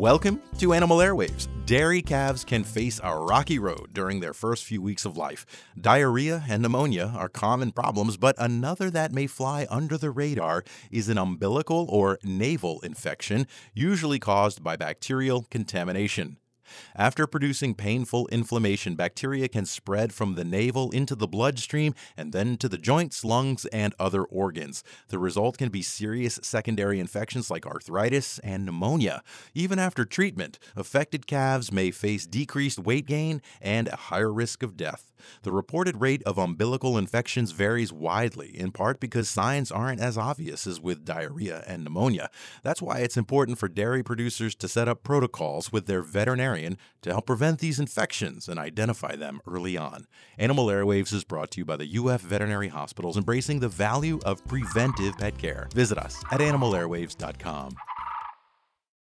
Welcome to Animal Airwaves. Dairy calves can face a rocky road during their first few weeks of life. Diarrhea and pneumonia are common problems, but another that may fly under the radar is an umbilical or navel infection, usually caused by bacterial contamination. After producing painful inflammation, bacteria can spread from the navel into the bloodstream and then to the joints, lungs, and other organs. The result can be serious secondary infections like arthritis and pneumonia. Even after treatment, affected calves may face decreased weight gain and a higher risk of death. The reported rate of umbilical infections varies widely, in part because signs aren't as obvious as with diarrhea and pneumonia. That's why it's important for dairy producers to set up protocols with their veterinarian to help prevent these infections and identify them early on. Animal Airwaves is brought to you by the UF Veterinary Hospitals, embracing the value of preventive pet care. Visit us at animalairwaves.com.